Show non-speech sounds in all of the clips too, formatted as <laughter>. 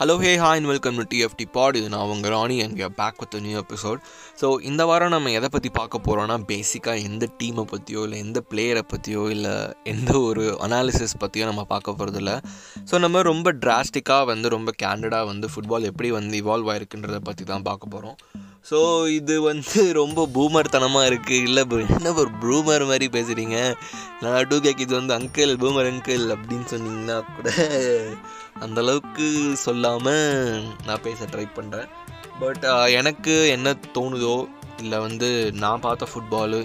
Hello hey hi and welcome to TFT pod இது நான் உங்கள் ராணி அங்கே back with new episode so இந்த வாரம் நம்ம எதை பற்றி பார்க்க போகிறோன்னா பேசிக்காக எந்த டீமை பற்றியோ இல்லை எந்த பிளேயரை பற்றியோ இல்லை எந்த ஒரு அனாலிசிஸ் பற்றியோ நம்ம பார்க்க போகிறதில்ல ஸோ நம்ம ரொம்ப டிராஸ்டிக்காக வந்து ரொம்ப கேண்டடாக வந்து ஃபுட்பால் எப்படி வந்து இவால்வ் ஆயிருக்குன்றதை பற்றி தான் பார்க்க போகிறோம் ஸோ இது வந்து ரொம்ப பூமர் தனமாக இருக்குது இல்லை ப்ரோ என்ன ஒரு ப்ரூமர் மாதிரி பேசுகிறீங்க நான் டூ கேக் இது வந்து அங்கிள் பூமர் அங்கிள் அப்படின்னு சொன்னீங்கன்னா கூட அந்தளவுக்கு சொல்லாமல் நான் பேச ட்ரை பண்ணுறேன் பட் எனக்கு என்ன தோணுதோ இல்லை வந்து நான் பார்த்த ஃபுட்பாலு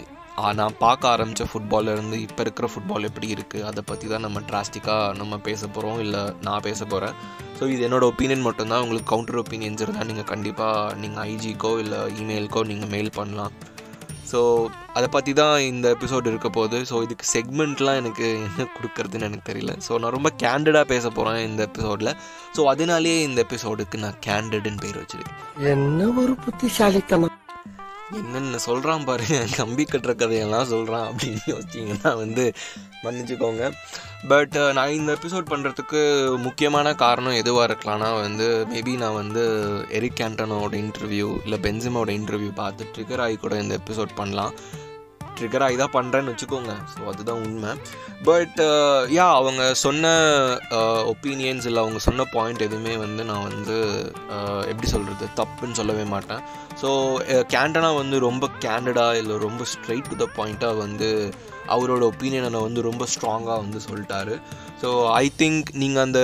நான் பார்க்க ஆரம்பித்த ஃபுட்பாலேருந்து இப்போ இருக்கிற ஃபுட்பால் எப்படி இருக்குது அதை பற்றி தான் நம்ம டிராஸ்டிக்காக நம்ம பேச போகிறோம் இல்லை நான் பேச போகிறேன் ஸோ இது என்னோட ஒப்பீனியன் மட்டும்தான். உங்களுக்கு கவுண்டர் ஒப்பீனியன்ஸ் இருந்தால் நீங்கள் கண்டிப்பாக நீங்கள் ஐஜிக்கோ இல்லை இமெயிலுக்கோ நீங்கள் மெயில் பண்ணலாம். ஸோ அதை பற்றி தான் இந்த எபிசோடு இருக்க போகுது. ஸோ இதுக்கு செக்மெண்ட்லாம் எனக்கு என்ன கொடுக்குறதுன்னு எனக்கு தெரியல. ஸோ நான் ரொம்ப கேண்டடாக பேச போகிறேன் இந்த எபிசோடில் ஸோ அதனாலேயே இந்த எபிசோடுக்கு நான் கேண்டடுன்னு பேர் வச்சிருக்கேன். என்ன ஒரு புத்திசாலித்தனம். என்னென்ன சொல்கிறான் பாருங்க கம்பி கட்டுற கதையெல்லாம் சொல்கிறான் அப்படின்னு யோசிச்சிங்கன்னா வந்து மன்னிச்சுக்கோங்க. பட் நான் இந்த எபிசோட் பண்ணுறதுக்கு முக்கியமான காரணம் எதுவாக இருக்கலாம்னா வந்து மேபி நான் வந்து எரிக் கேண்டனோட இன்டர்வியூ இல்லை பென்சிமோட இன்டர்வியூ பார்த்து ட்ரிகர் ஆகி கூட இந்த எபிசோட் பண்ணலாம். ட்ரிகர் ஆகி தான் பண்ணுறேன்னு வச்சுக்கோங்க. ஸோ அதுதான் உண்மை. பட் யா அவங்க சொன்ன ஒப்பீனியன்ஸ் இல்லை அவங்க சொன்ன பாயிண்ட் எதுவுமே வந்து நான் வந்து எப்படி சொல்கிறது தப்புன்னு சொல்லவே மாட்டேன். ஸோ கேண்டனா uh, வந்து ரொம்ப கேண்டடாக இல்லை ரொம்ப ஸ்ட்ரைட் டு த பாயிண்ட்டாக வந்து அவரோட ஒப்பீனியனை வந்து ரொம்ப ஸ்ட்ராங்காக வந்து சொல்லிட்டாரு. ஸோ ஐ திங்க் நீங்கள் அந்த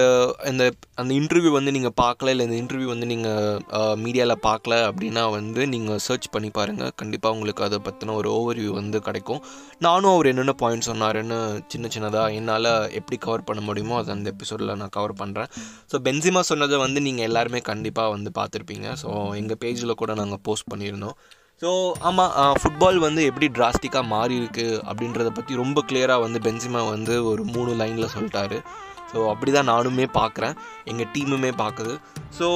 அந்த அந்த இன்டர்வியூ வந்து நீங்கள் பார்க்கல இல்லை இந்த இன்டர்வியூ வந்து நீங்கள் மீடியாவில் பார்க்கல அப்படின்னா வந்து நீங்கள் சர்ச் பண்ணி பாருங்கள் கண்டிப்பாக உங்களுக்கு அதை பற்றின ஒரு ஓவர்வியூ வந்து கிடைக்கும். நானும் அவர் என்னென்ன பாயிண்ட் சொன்னாருன்னு சின்ன சின்னதாக என்னால் எப்படி கவர் பண்ண முடியுமோ அதை அந்த எபிசோடில் நான் கவர் பண்ணுறேன் ஸோ பென்சிமா சொன்னதை வந்து நீங்கள் எல்லாருமே கண்டிப்பாக வந்து பார்த்துருப்பீங்க. ஸோ எங்கள் பேஜில் கூட நாங்கள் போஸ்ட் பண்ணியிருந்தோம். ஸோ ஆமாம் ஃபுட்பால் வந்து எப்படி டிராஸ்டிக்காக மாறி இருக்கு அப்படின்றத பற்றி ரொம்ப கிளியராக வந்து பென்சிமா வந்து ஒரு மூணு லைனில் சொல்லிட்டாரு. ஸோ அப்படி தான் நானுமே பார்க்குறேன் எங்கள் டீமுமே பார்க்குது ஸோ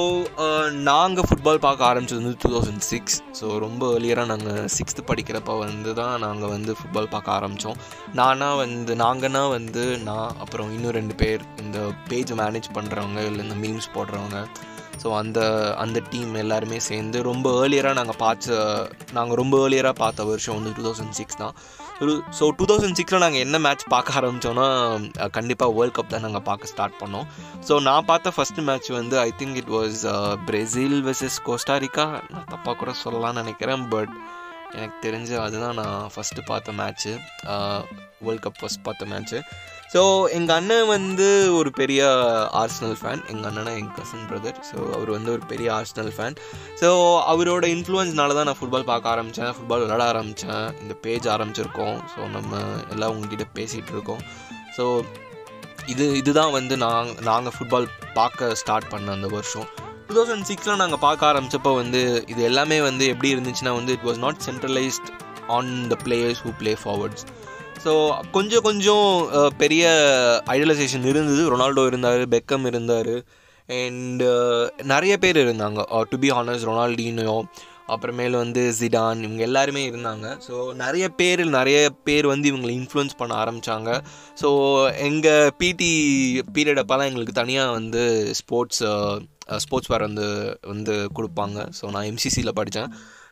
நாங்கள் ஃபுட்பால் பார்க்க ஆரம்பிச்சது வந்து டூ தௌசண்ட் சிக்ஸ் ஸோ ரொம்ப ஏர்லியராக நாங்கள் சிக்ஸ்த்து படிக்கிறப்ப வந்து தான் நாங்கள் வந்து ஃபுட்பால் பார்க்க ஆரம்பித்தோம் நானா வந்து நாங்கன்னா வந்து நான் அப்புறம் இன்னும் ரெண்டு பேர் இந்த பேஜ் மேனேஜ் பண்ணுறவங்க இல்லை இந்த மீம்ஸ் போடுறவங்க ஸோ அந்த அந்த டீம் எல்லாருமே சேர்ந்து ரொம்ப ஏர்லியராக நாங்கள் பார்த்த நாங்கள் ரொம்ப ஏர்லியராக பார்த்த வருஷம் வந்து டூ தௌசண்ட் சிக்ஸ் தான். ஸோ டூ தௌசண்ட் சிக்ஸில் நாங்கள் என்ன மேட்ச் பார்க்க ஆரம்பித்தோன்னா கண்டிப்பாக வேர்ல்ட் கப் தான் நாங்கள் பார்க்க ஸ்டார்ட் பண்ணோம். ஸோ நான் பார்த்த ஃபஸ்ட் மேட்ச் வந்து I think it was Brazil versus Costa Rica நான் தப்பாக கூட சொல்லலாம்னு நினைக்கிறேன் பட் எனக்கு தெரிஞ்சு அதுதான் நான் ஃபஸ்ட்டு பார்த்த மேட்ச்சு வேர்ல்ட் கப் ஃபஸ்ட் பார்த்த மேட்ச்சு ஸோ எங்கள் அண்ணன் வந்து ஒரு பெரிய ஆர்ஸ்னல் ஃபேன் எங்கள் அண்ணனா எங்கள் கசன் பிரதர் ஸோ அவர் வந்து ஒரு பெரிய ஆர்ஸ்னல் ஃபேன் ஸோ அவரோட இன்ஃப்ளூயன்ஸ்னால தான் நான் ஃபுட்பால் பார்க்க ஆரம்பித்தேன் ஃபுட்பால் விளாட ஆரம்பித்தேன் இந்த பேஜ் ஆரம்பிச்சிருக்கோம். ஸோ நம்ம எல்லாம் உங்ககிட்ட பேசிகிட்டு இருக்கோம். ஸோ இது இதுதான் வந்து நாங்கள் நாங்கள் ஃபுட்பால் பார்க்க ஸ்டார்ட் பண்ண அந்த வருஷம். டூ தௌசண்ட் சிக்ஸில் நாங்கள் பார்க்க ஆரம்பித்தப்போ வந்து இது எல்லாமே வந்து எப்படி இருந்துச்சுன்னா வந்து it was not centralised on the players who play forwards so கொஞ்சம் கொஞ்சம் பெரிய ஐடலைசேஷன் இருந்தது. ரொனால்டோ இருந்தார் பெக்கம் இருந்தார். அண்ட் நிறைய பேர் இருந்தாங்க. டு பி ஹானஸ் ரொனால்டினோ அப்புறமேல வந்து ஜிடான் இவங்க எல்லாருமே இருந்தாங்க. ஸோ நிறைய பேர் நிறைய பேர் வந்து இவங்களை இன்ஃப்ளூயன்ஸ் பண்ண ஆரம்பித்தாங்க ஸோ எங்கள் பிடி பீரியட் அப்போலாம் எங்களுக்கு தனியாக வந்து ஸ்போர்ட்ஸ் ஸ்போர்ட்ஸ் வேர் வந்து வந்து கொடுப்பாங்க. ஸோ நான் எம்சிசியில் படித்தேன்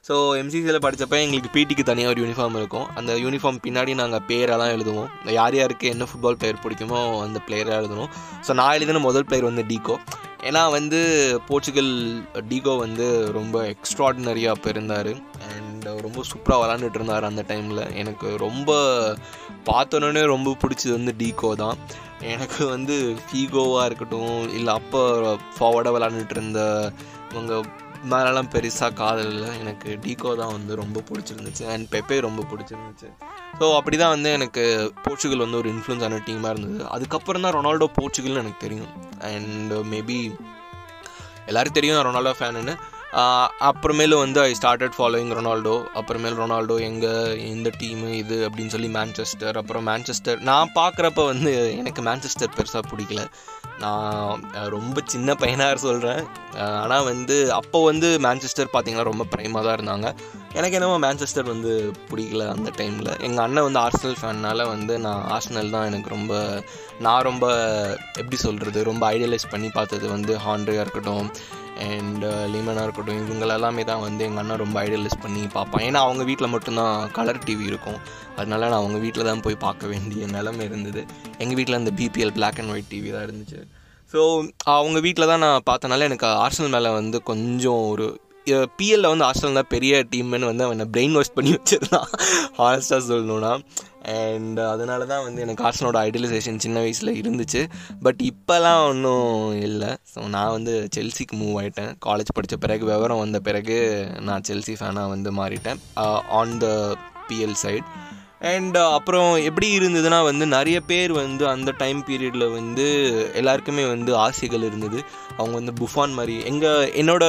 ஸோ எம்சிசியில் படித்தப்ப எங்களுக்கு பிடிக்கு தனியாக ஒரு யூனிஃபார்ம் இருக்கும். அந்த யூனிஃபார்ம் பின்னாடி நாங்கள் பேரெல்லாம் எழுதுவோம். யார் யாருக்கு என்ன ஃபுட்பால் பிளேயர் பிடிக்குமோ அந்த பிளேயராக எழுதணும். ஸோ நான் எழுதின முதல் பிளேயர் வந்து டீகோ ஏன்னா வந்து போர்ச்சுகல் டீகோ வந்து ரொம்ப எக்ஸ்ட்ராடினரியாக அப்போ இருந்தார் அண்ட் ரொம்ப சூப்பராக விளாண்டுட்டு இருந்தார் அந்த டைமில் எனக்கு ரொம்ப பார்த்தோன்னே ரொம்ப பிடிச்சது வந்து டீகோ தான். எனக்கு வந்து ஃபீகோவாக இருக்கட்டும் இல்லை அப்போ ஃபார்வர்டாக விளாண்டுட்டு இருந்த இவங்க மேலெல்லாம் பெருசாக காதல் இல்லை. எனக்கு டீகோ தான் வந்து ரொம்ப பிடிச்சிருந்துச்சு. அண்ட் பெப்பே ரொம்ப பிடிச்சிருந்துச்சு. ஸோ அப்படி தான் வந்து எனக்கு போர்ச்சுகல் வந்து ஒரு இன்ஃப்ளூன்ஸான டீமாக இருந்தது. அதுக்கப்புறம் தான் ரொனால்டோ போர்ச்சுகல்னு எனக்கு தெரியும். அண்ட் மேபி எல்லாரும் தெரியும் நான் ரொனால்டோ ஃபேனுன்னு அப்புறமேலும் வந்து ஐ ஸ்டார்டட் ஃபாலோயிங் ரொனால்டோ. அப்புறமேல் ரொனால்டோ எங்கே எந்த டீமு இது அப்படின்னு சொல்லி மேன்செஸ்டர் அப்புறம் மேன்செஸ்டர் நான் பார்க்குறப்ப வந்து எனக்கு மேன்செஸ்டர் பெருசாக பிடிக்கல. நான் ரொம்ப சின்ன பையனாக சொல்கிறேன் ஆனால் வந்து அப்போ வந்து மேன்செஸ்டர் பார்த்தீங்கன்னா ரொம்ப ப்ரைமாக தான் இருந்தாங்க. எனக்கு என்னமோ மேன்செஸ்டர் வந்து பிடிக்கல அந்த டைமில் எங்கள் அண்ணன் வந்து ஆர்ஸ்னல் ஃபேன்னால் வந்து நான் ஆர்ஸ்னல் தான் எனக்கு ரொம்ப நான் ரொம்ப எப்படி சொல்கிறது ரொம்ப ஐடியலைஸ் பண்ணி பார்த்தது வந்து ஹாண்ட்ரியாக இருக்கட்டும் அண்ட் லீமனாக இருக்கட்டும். இவங்களெல்லாமே தான் வந்து எங்கள் அண்ணன் ரொம்ப ஐடியலைஸ் பண்ணி பார்ப்பான். ஏன்னா அவங்க வீட்டில் மட்டும்தான் கலர் டிவி இருக்கும். அதனால நான் அவங்க வீட்டில் தான் போய் பார்க்க வேண்டிய நிலமை இருந்தது. எங்கள் வீட்டில் அந்த BPL black and white TV தான் இருந்துச்சு. ஸோ அவங்க வீட்டில் தான் நான் பார்த்தனால எனக்கு ஆர்சனல் மேலே வந்து கொஞ்சம் ஒரு பிஎல்ல வந்து ஆர்சனல் தான் பெரிய டீம்னு வந்து அவனை பிரெயின் வாஷ் பண்ணி வச்சிருந்தான். ஹானஸ்ட்டாக சொல்லணும்னா. அண்ட் அதனால தான் வந்து எனக்கு ஆர்சனோட ஐடியலைசேஷன் சின்ன வயசில் இருந்துச்சு. பட் இப்போலாம் ஒன்றும் இல்லை. ஸோ நான் வந்து செல்சிக்கு மூவ் ஆகிட்டேன் காலேஜ் படித்த பிறகு விவரம் வந்த பிறகு நான் செல்சி ஃபேனாக வந்து மாறிட்டேன். On the PL side and uh, அப்புறம் எப்படி இருந்ததுன்னா வந்து நிறைய பேர் வந்து அந்த டைம் பீரியடில் வந்து எல்லாருக்குமே வந்து ஆசைகள் இருந்தது. அவங்க வந்து புஃபான் மாதிரி. எங்கள் என்னோட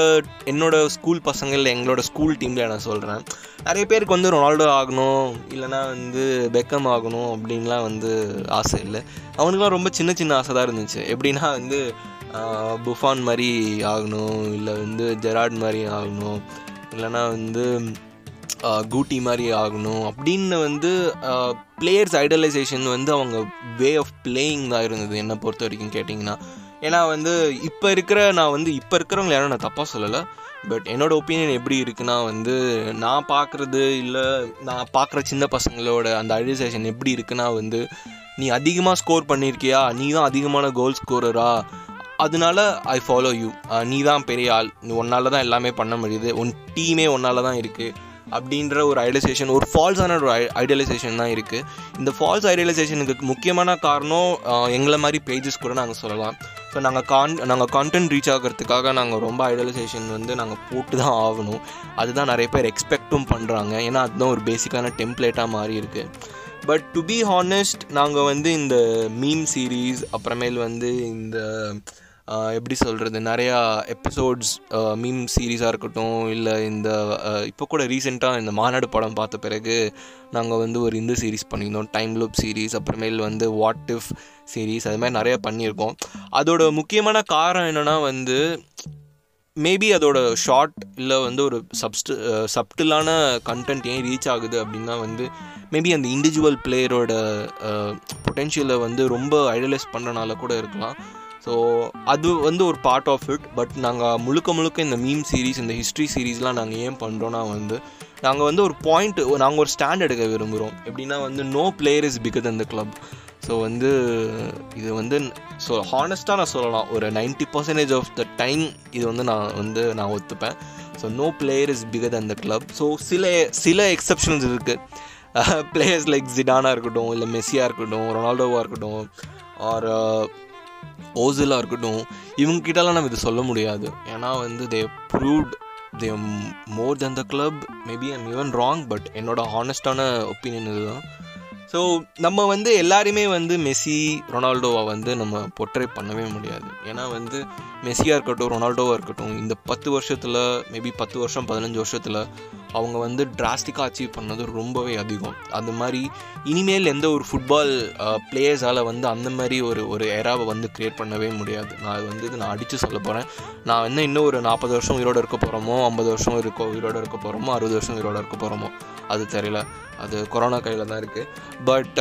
என்னோட ஸ்கூல் பசங்கள் எங்களோட ஸ்கூல் டீமில் நான் சொல்கிறேன் நிறைய பேருக்கு வந்து ரொனால்டோ ஆகணும் இல்லைனா வந்து பெக்கம் ஆகணும் அப்படின்லாம் வந்து ஆசை இல்லை. அவனுக்குலாம் ரொம்ப சின்ன சின்ன ஆசை தான் இருந்துச்சு. எப்படின்னா வந்து புஃபான் மாதிரி ஆகணும் இல்லை வந்து ஜெராட் மாதிரி ஆகணும் இல்லைனா வந்து கூட்டி மாதிரி ஆகணும் அப்படின்னு வந்து பிளேயர்ஸ் ஐடலைசேஷன் வந்து அவங்க வே ஆஃப் பிளேயிங் தான் இருந்தது. என்னை பொறுத்த வரைக்கும் கேட்டிங்கன்னா. ஏன்னா வந்து இப்போ இருக்கிற நான் வந்து இப்போ இருக்கிறவங்க யாரும் நான் தப்பாக சொல்லலை. பட் என்னோடய ஒப்பீனியன் எப்படி இருக்குன்னா வந்து நான் பார்க்குறது இல்லை நான் பார்க்குற சின்ன பசங்களோட அந்த ஐடலைசேஷன் எப்படி இருக்குன்னா வந்து நீ அதிகமாக ஸ்கோர் பண்ணியிருக்கியா நீ தான் அதிகமான கோல் ஸ்கோரரா அதனால ஐ ஃபாலோ யூ நீ தான் பெரிய ஆள். நீ உன்னால தான் எல்லாமே பண்ண முடியுது. உன் டீமே ஒன்னால தான் இருக்குது அப்படின்ற ஒரு ஐடியலைசேஷன் ஒரு ஃபால்ஸான ஒரு ஐடியலைசேஷன் தான் இருக்குது இந்த ஃபால்ஸ் ஐடியலைசேஷனுக்கு முக்கியமான காரணம் எங்களை மாதிரி பேஜஸ் கூட நாங்கள் சொல்லலாம். ஸோ நாங்கள் கான் நாங்கள் கான்டென்ட் ரீச் ஆகிறதுக்காக நாங்கள் ரொம்ப ஐடியலைசேஷன் வந்து நாங்கள் போட்டு தான் ஆகணும். அதுதான் நிறைய பேர் எக்ஸ்பெக்ட்டும் பண்ணுறாங்க ஏன்னா அதுதான் ஒரு பேசிக்கான டெம்ப்ளேட்டாக மாறி இருக்குது பட் டு பி ஹானஸ்ட் நாங்கள் வந்து இந்த மீம் சீரீஸ் அப்புறமேல் வந்து இந்த எப்படி சொல்கிறது நிறையா எபிசோட்ஸ் மீம் சீரீஸாக இருக்கட்டும் இல்லை இந்த இப்போ கூட ரீசெண்டாக இந்த மாநாடு படம் பார்த்த பிறகு நாங்கள் வந்து ஒரு இந்த சீரீஸ் பண்ணியிருந்தோம் டைம் லூப் சீரீஸ் அப்புறமேல் வந்து வாட் இஃப் சீரீஸ் அது மாதிரி நிறைய பண்ணியிருக்கோம். அதோட முக்கியமான காரணம் என்னென்னா வந்து மேபி அதோட ஷார்ட் இல்லை வந்து ஒரு சப்ஸ்ட் சப்டிலான கண்டென்ட் ஏன் ரீச் ஆகுது அப்படின்னா வந்து மேபி அந்த இண்டிவிஜுவல் பிளேயரோட பொட்டென்ஷியலை வந்து ரொம்ப ஐடலைஸ் பண்ணுறனால கூட இருக்கலாம். ஸோ அது வந்து ஒரு பார்ட் ஆஃப் இட் பட் நாங்கள் முழுக்க முழுக்க இந்த மீம் சீரீஸ் இந்த ஹிஸ்ட்ரி சீரீஸ்லாம் நாங்கள் ஏன் பண்ணுறோன்னா வந்து நாங்கள் வந்து ஒரு பாயிண்ட் நாங்கள் ஒரு ஸ்டாண்ட் எடுக்க விரும்புகிறோம் எப்படின்னா வந்து no player is bigger than the club so வந்து இது வந்து ஸோ ஹானஸ்ட்டாக நான் சொல்லலாம். ஒரு 90% பர்சன்டேஜ் ஆஃப் த டைம் இது வந்து நான் வந்து நான் ஒத்துப்பேன். So no player is bigger than the club so சில சில எக்ஸப்ஷன்ஸ் இருக்குது பிளேயர்ஸ் லைக் ஜிடானா இருக்கட்டும் இல்லை மெஸ்ஸியாக இருக்கட்டும் ரொனால்டோவாக இருக்கட்டும் ஆர் ஓசிலாக இருக்கட்டும் இவங்ககிட்டலாம் நம்ம இது சொல்ல முடியாது. ஏன்னா வந்து they proved they more than the club maybe I'm even wrong but என்னோடய ஹானஸ்டான ஒப்பீனியன் இதுதான். ஸோ நம்ம வந்து எல்லாருமே வந்து மெஸ்ஸி ரொனால்டோவை வந்து நம்ம பொற்றை பண்ணவே முடியாது. ஏன்னா வந்து மெஸ்ஸியாக இருக்கட்டும் ரொனால்டோவாக இருக்கட்டும் இந்த பத்து வருஷத்தில் மேபி பத்து வருஷம் பதினஞ்சு வருஷத்தில் அவங்க வந்து டிராஸ்டிக்காக அச்சீவ் பண்ணது ரொம்பவே அதிகம். அந்த மாதிரி இனிமேல் எந்த ஒரு ஃபுட்பால் பிளேயர்ஸால் வந்து அந்த மாதிரி ஒரு ஒரு எராவை வந்து க்ரியேட் பண்ணவே முடியாது. நான் அது வந்து இது நான் அடித்து சொல்ல போகிறேன் நான் வந்து இன்னும் ஒரு நாற்பது வருஷம் உயிரோடு இருக்க போகிறோமோ ஐம்பது வருஷம் இருக்க உயிரோடு இருக்க போகிறோமோ அறுபது வருஷம் உயிரோடு இருக்க போகிறோமோ அது தெரியல. அது கொரோனா கையில் தான் இருக்குது பட்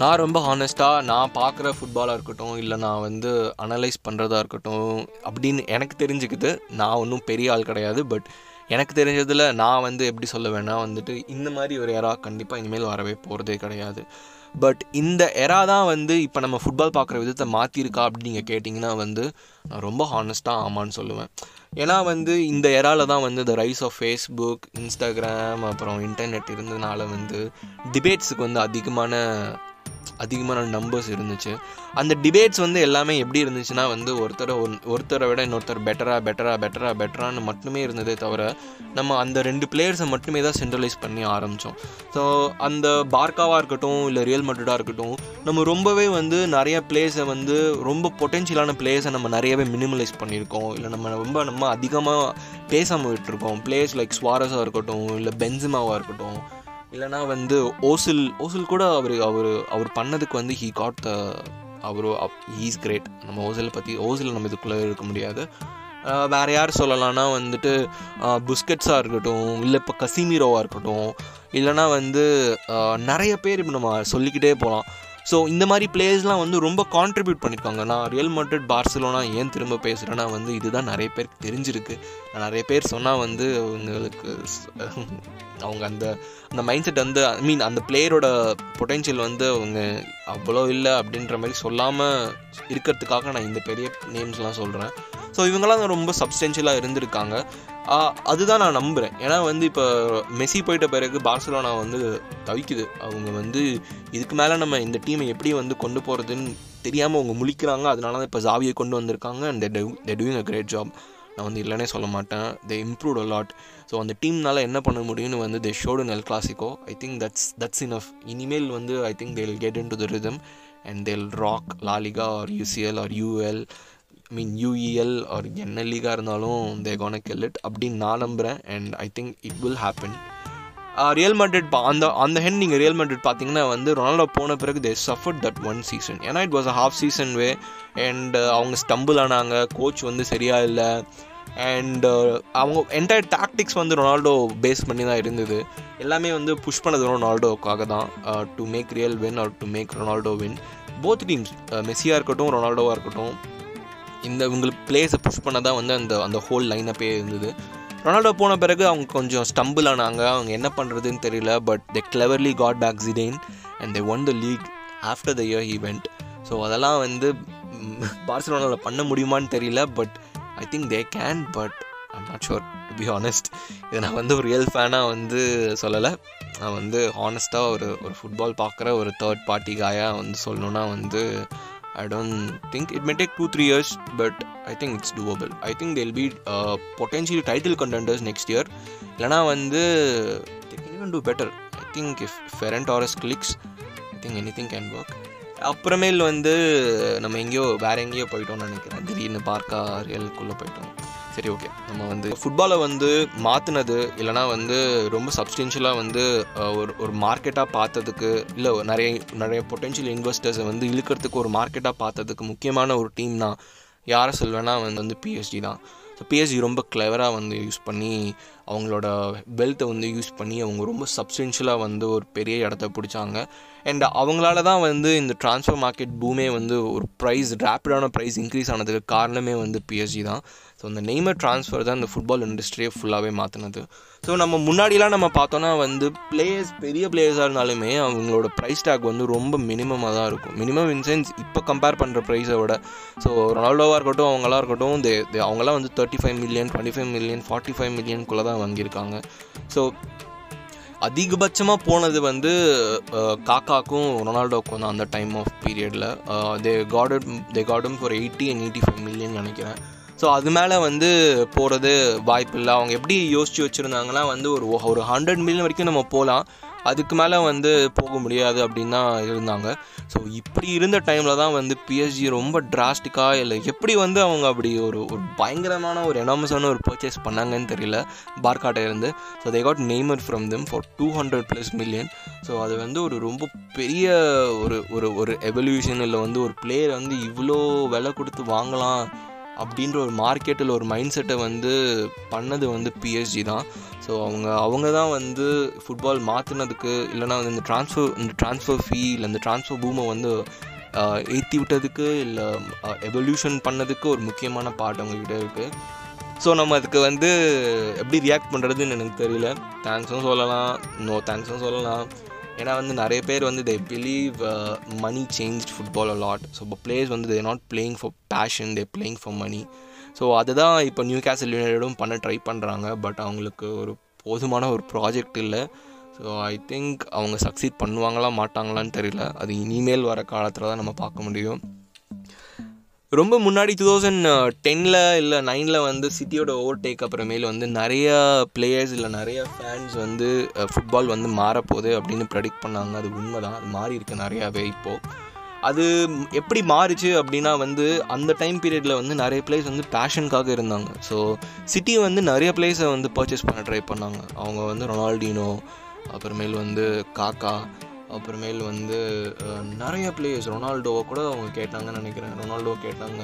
நான் ரொம்ப ஹானஸ்ட்டாக நான் பார்க்குற ஃபுட்பாலாக இருக்கட்டும் இல்லை நான் வந்து அனலைஸ் பண்ணுறதா இருக்கட்டும் அப்படின்னு எனக்கு தெரிஞ்சுக்கிது. நான் ஒன்றும் பெரிய ஆள் கிடையாது பட் எனக்கு தெரிஞ்சதில் நான் வந்து எப்படி சொல்ல வேணால் வந்துட்டு இந்த மாதிரி ஒரு எரா கண்டிப்பாக இனிமேல் வரவே போகிறதே கிடையாது. பட் இந்த எரா தான் வந்து இப்போ நம்ம ஃபுட்பால் பார்க்குற விதத்தை மாற்றிருக்கா அப்படின்னு நீங்கள் கேட்டிங்கன்னா வந்து நான் ரொம்ப ஹானஸ்ட்டாக ஆமான்னு சொல்லுவேன். ஏன்னா வந்து இந்த எராவில் தான் வந்து இந்த ரைஸ் ஆஃப் ஃபேஸ்புக் இன்ஸ்டாகிராம் அப்புறம் இன்டர்நெட் இருந்ததுனால வந்து டிபேட்ஸுக்கு வந்து அதிகமான அதிகமான நம்பர்ஸ் இருந்துச்சு. அந்த டிபேட்ஸ் வந்து எல்லாமே எப்படி இருந்துச்சுன்னா வந்து ஒருத்தரை ஒன்- ஒருத்தரை விட இன்னொருத்தர் பெட்டரா பெட்டரா பெட்டரா பெட்டரான்னு மட்டுமே இருந்ததே தவிர நம்ம அந்த ரெண்டு பிளேயர்ஸை மட்டுமே தான் சென்ட்ரலைஸ் பண்ணி ஆரம்பித்தோம் ஸோ அந்த பார்க்காவாக இருக்கட்டும் இல்லை ரியல் மட்ரிடாக இருக்கட்டும் நம்ம ரொம்பவே வந்து நிறைய பிளேயர்ஸை வந்து ரொம்ப பொட்டென்ஷியலான பிளேயர்ஸை நம்ம நிறையவே மினிமலைஸ் பண்ணியிருக்கோம். இல்லை நம்ம ரொம்ப நம்ம அதிகமாக பேசாமல் விட்டுருக்கோம். பிளேயர்ஸ் லைக் ஸ்வாரஸாக இருக்கட்டும் இல்லை பென்சிமாவாக இருக்கட்டும் இல்லைனா வந்து ஓசில் ஓசில் கூட அவர் அவர் அவர் பண்ணதுக்கு வந்து ஹீ காட் த அவரு ஹீஸ் கிரேட் நம்ம ஓசில் பற்றி ஓசில் நம்ம இதுக்குள்ளே இருக்க முடியாது. வேறு வேற யார் சொல்லலாம்னா வந்துட்டு புஸ்கெட்ஸாக இருக்கட்டும் இல்லை இப்போ கசிமீரோவாக இருக்கட்டும் இல்லைனா வந்து நிறைய பேர் இப்போ நம்ம சொல்லிக்கிட்டே போகலாம் ஸோ இந்த மாதிரி பிளேயர்ஸ்லாம் வந்து ரொம்ப கான்ட்ரிபியூட் பண்ணியிருக்காங்க நான் ரியல் மட்ரிட் பார்சலோனா ஏன் திரும்ப பேசுகிறேன்னா வந்து இதுதான் நிறைய பேருக்கு தெரிஞ்சிருக்கு. நான் நிறைய பேர் சொன்னால் வந்து அவங்களுக்கு அவங்க அந்த அந்த மைண்ட் செட் வந்து ஐ மீன் அந்த பிளேயரோட பொட்டென்ஷியல் வந்து அவங்க அவ்வளோ இல்லை அப்படின்ற மாதிரி சொல்லாமல் இருக்கிறதுக்காக நான் இந்த பெரிய நேம்ஸ்லாம் சொல்கிறேன் ஸோ இவங்கெல்லாம் ரொம்ப சப்ஸ்டென்ஷியலாக இருந்திருக்காங்க. அதுதான் நான் நம்புகிறேன் ஏன்னா வந்து இப்போ மெஸ்ஸி போயிட்ட பிறகு பார்சலோனா வந்து தவிக்குது. அவங்க வந்து இதுக்கு மேலே நம்ம இந்த டீமை எப்படி வந்து கொண்டு போகிறதுன்னு தெரியாமல் அவங்க முழிக்கிறாங்க. அதனால தான் இப்போ ஜாவியை கொண்டு வந்திருக்காங்க. And they doing a great job நான் வந்து இல்லைனே சொல்ல மாட்டேன். They improve a lot so அந்த டீம்னால என்ன பண்ண முடியும்னு வந்து தே ஷோடு நெல் Clasico I think that's that's enough இனிமேல் வந்து I think they'll get in to the rhythm and they'll rock La Liga or UCL or UEL mean UEL or என்ன லீகாக இருந்தாலும் தே கோன கெல் இட் அப்படின்னு நான் நம்புகிறேன் and I think it will happen Real Madrid பா அந்த அந்த ஹென் நீங்கள் ரியல் மட்ரிட் பார்த்தீங்கன்னா வந்து ரொனால்டோ போன பிறகு they suffered that one season ஏன்னா it was a half season way and அவங்க ஸ்டம்பிள் ஆனாங்க. கோச் வந்து சரியாக இல்லை. அண்ட் அவங்க என்டையர் டாக்டிக்ஸ் வந்து ரொனால்டோ பேஸ் பண்ணி தான் இருந்தது. எல்லாமே வந்து புஷ் பண்ணது ரொனால்டோக்காக தான். To make Real win or to make Ronaldo win both teams மெஸ்ஸியாக இருக்கட்டும் ரொனால்டோவாக இருக்கட்டும். இந்த இவங்களுக்கு பிளேஸை புஷ் பண்ண தான் வந்து அந்த அந்த ஹோல் லைனப்பே இருந்தது. ரொனால்டோ போன பிறகு அவங்க கொஞ்சம் ஸ்டம்பிள் ஆனாங்க. அவங்க என்ன பண்ணுறதுன்னு தெரியல but they cleverly got back Zidane and they won the league after the year event so அதெல்லாம் வந்து பார்சலோனாவில் பண்ண முடியுமான்னு தெரியல but I think they can but I'm not sure to be honest இதை நான் வந்து ஒரு ரியல் ஃபேனாக வந்து சொல்லலை. நான் வந்து ஹானஸ்ட்டாக ஒரு ஒரு ஃபுட்பால் பார்க்குற ஒரு தேர்ட் பார்ட்டி காயாக வந்து சொல்லணுன்னா வந்து I don't think it may take two three years, but I think it's doable. I think they'll be uh, potentially title contenders next year. இல்லைனா வந்து they can even do better. I think if Ferran Torres clicks, I think anything can work. அப்புறமேல் வந்து நம்ம எங்கேயோ வேற எங்கேயோ போயிட்டோம்னு நினைக்கிறேன் திடீர்னு பார்க்கா ரியலுக்குள்ளே போயிட்டோம் சரி ஓகே நம்ம வந்து ஃபுட்பாலை வந்து மாற்றினது இல்லைனா வந்து ரொம்ப சப்ஸ்டென்ஷியலாக வந்து ஒரு ஒரு மார்க்கெட்டாக பார்த்ததுக்கு இல்லை நிறைய நிறைய பொட்டென்ஷியல் இன்வெஸ்டர்ஸை வந்து இழுக்கிறதுக்கு ஒரு மார்க்கெட்டாக பார்த்ததுக்கு முக்கியமான ஒரு டீம் தான் யாரை சொல்வேன்னா வந்து வந்து பிஎஸ்டி தான். ஸோ பிஎஸ்டி ரொம்ப கிளவராக வந்து யூஸ் பண்ணி அவங்களோட வெல்த்தை வந்து யூஸ் பண்ணி அவங்க ரொம்ப சப்ஸ்டென்ஷியலாக வந்து ஒரு பெரிய இடத்த பிடிச்சாங்க. அண்ட் அவங்களால தான் வந்து இந்த ட்ரான்ஸ்ஃபர் மார்க்கெட் பூமே வந்து ஒரு ப்ரைஸ் ரேப்பிடான ப்ரைஸ் இன்க்ரீஸ் ஆனதுக்கு காரணமே வந்து பிஎஸ்சி தான். ஸோ அந்த நெய்மர் ட்ரான்ஸ்ஃபர் தான் இந்த ஃபுட்பால் இண்டஸ்ட்ரியை ஃபுல்லாகவே மாற்றினது ஸோ நம்ம முன்னாடிலாம் நம்ம பார்த்தோன்னா வந்து பிளேயர்ஸ் பெரிய பிளேயர்ஸாக இருந்தாலுமே அவங்களோட ப்ரைஸ் டேக் வந்து ரொம்ப மினிமமாக தான் இருக்கும். மினிமம் இன் சென்ஸ் இப்போ கம்பேர் பண்ணுற ப்ரைஸை விட ஸோ ரொனால்டோவாக இருக்கட்டும் அவங்களாம் இருக்கட்டும் தே தே அவங்களாம் வந்து thirty five million twenty five million forty five மில்லியனுக்குள்ளே தான் வாங்கியிருக்காங்க. ஸோ அதிகபட்சமாக போனது வந்து காக்காக்கும் ரொனால்டோக்கும் தான் அந்த டைம் ஆஃப் பீரியடில் தே காட் தே காடும் for eighty and eighty five million நினைக்கிறேன். ஸோ அது மேலே வந்து போகிறது வாய்ப்பு இல்லை. அவங்க எப்படி யோசித்து வச்சுருந்தாங்கன்னா வந்து ஒரு ஒரு ஹண்ட்ரட் மில்லியன் வரைக்கும் நம்ம போகலாம் அதுக்கு மேலே வந்து போக முடியாது அப்படின்னு தான் இருந்தாங்க. ஸோ இப்படி இருந்த டைமில் தான் வந்து பிஎஸ்ஜி ரொம்ப டிராஸ்டிக்காக இல்லை எப்படி வந்து அவங்க அப்படி ஒரு ஒரு பயங்கரமான ஒரு எனாமஸான ஒரு பர்ச்சேஸ் பண்ணாங்கன்னு தெரியல பார்க்காட்டை இருந்து so they got Neymar from them for two hundred plus million so அது வந்து ஒரு ரொம்ப பெரிய ஒரு ஒரு ஒரு எவல்யூஷன் இல்லை வந்து ஒரு பிளேயர் வந்து இவ்வளோ விலை கொடுத்து வாங்கலாம். அப்படின்ற ஒரு மார்க்கெட்டில் ஒரு மைண்ட் செட்டை வந்து பண்ணது வந்து பிஎஸ்ஜி தான். ஸோ அவங்க அவங்க தான் வந்து ஃபுட்பால் மாற்றினதுக்கு இல்லைனா வந்து இந்த ட்ரான்ஸ்ஃபர் இந்த ட்ரான்ஸ்ஃபர் ஃபீ இல்லை இந்த ட்ரான்ஸ்ஃபர் பூமை வந்து ஏற்றி விட்டதுக்கு இல்லை எவல்யூஷன் பண்ணதுக்கு ஒரு முக்கியமான பாட்டு அவங்கக்கிட்ட இருக்குது ஸோ நம்ம அதுக்கு வந்து எப்படி ரியாக்ட் பண்ணுறதுன்னு எனக்கு தெரியல. தேங்க்ஸும் சொல்லலாம். நோ தேங்க்ஸும் சொல்லலாம். ஏன்னா வந்து நிறைய பேர் வந்து they believe money change football a lot so இப்போ பிளேயர்ஸ் வந்து they not playing for passion they playing for money so அதுதான் இப்போ நியூ கேசல் யுனைடடும் பண்ண ட்ரை பண்ணுறாங்க பட் அவங்களுக்கு ஒரு போதுமான ஒரு ப்ராஜெக்ட் இல்லை. ஸோ ஐ திங்க் அவங்க சக்சீட் பண்ணுவாங்களா மாட்டாங்களான்னு தெரியல. அது இனிமேல் வர காலத்தில் தான் நம்ம பார்க்க முடியும். ரொம்ப முன்னாடி டூ தௌசண்ட் டெனில் இல்லை நைனில் வந்து சிட்டியோட ஓவர் டேக் அப்புறமேல் வந்து நிறைய பிளேயர்ஸ் இல்லை நிறைய ஃபேன்ஸ் வந்து ஃபுட்பால் வந்து மாறப்போகுது அப்படின்னு ப்ரெடிக்ட் பண்ணாங்க. அது உண்மை தான் அது மாறி இருக்குது நிறையாவே இப்போது அது எப்படி மாறுச்சு அப்படின்னா வந்து அந்த டைம் பீரியடில் வந்து நிறைய பிளேஸ் வந்து பேஷனுக்காக இருந்தாங்க. ஸோ சிட்டி வந்து நிறைய பிளேஸை வந்து பர்ச்சேஸ் பண்ண ட்ரை பண்ணாங்க. அவங்க வந்து ரொனால்டினோ அப்புறமேல் வந்து காக்கா அப்புறமேல் வந்து நிறைய பிளேயர்ஸ் ரொனால்டோவை கூட அவங்க கேட்டாங்கன்னு நினைக்கிறேன். ரொனால்டோ கேட்டாங்க.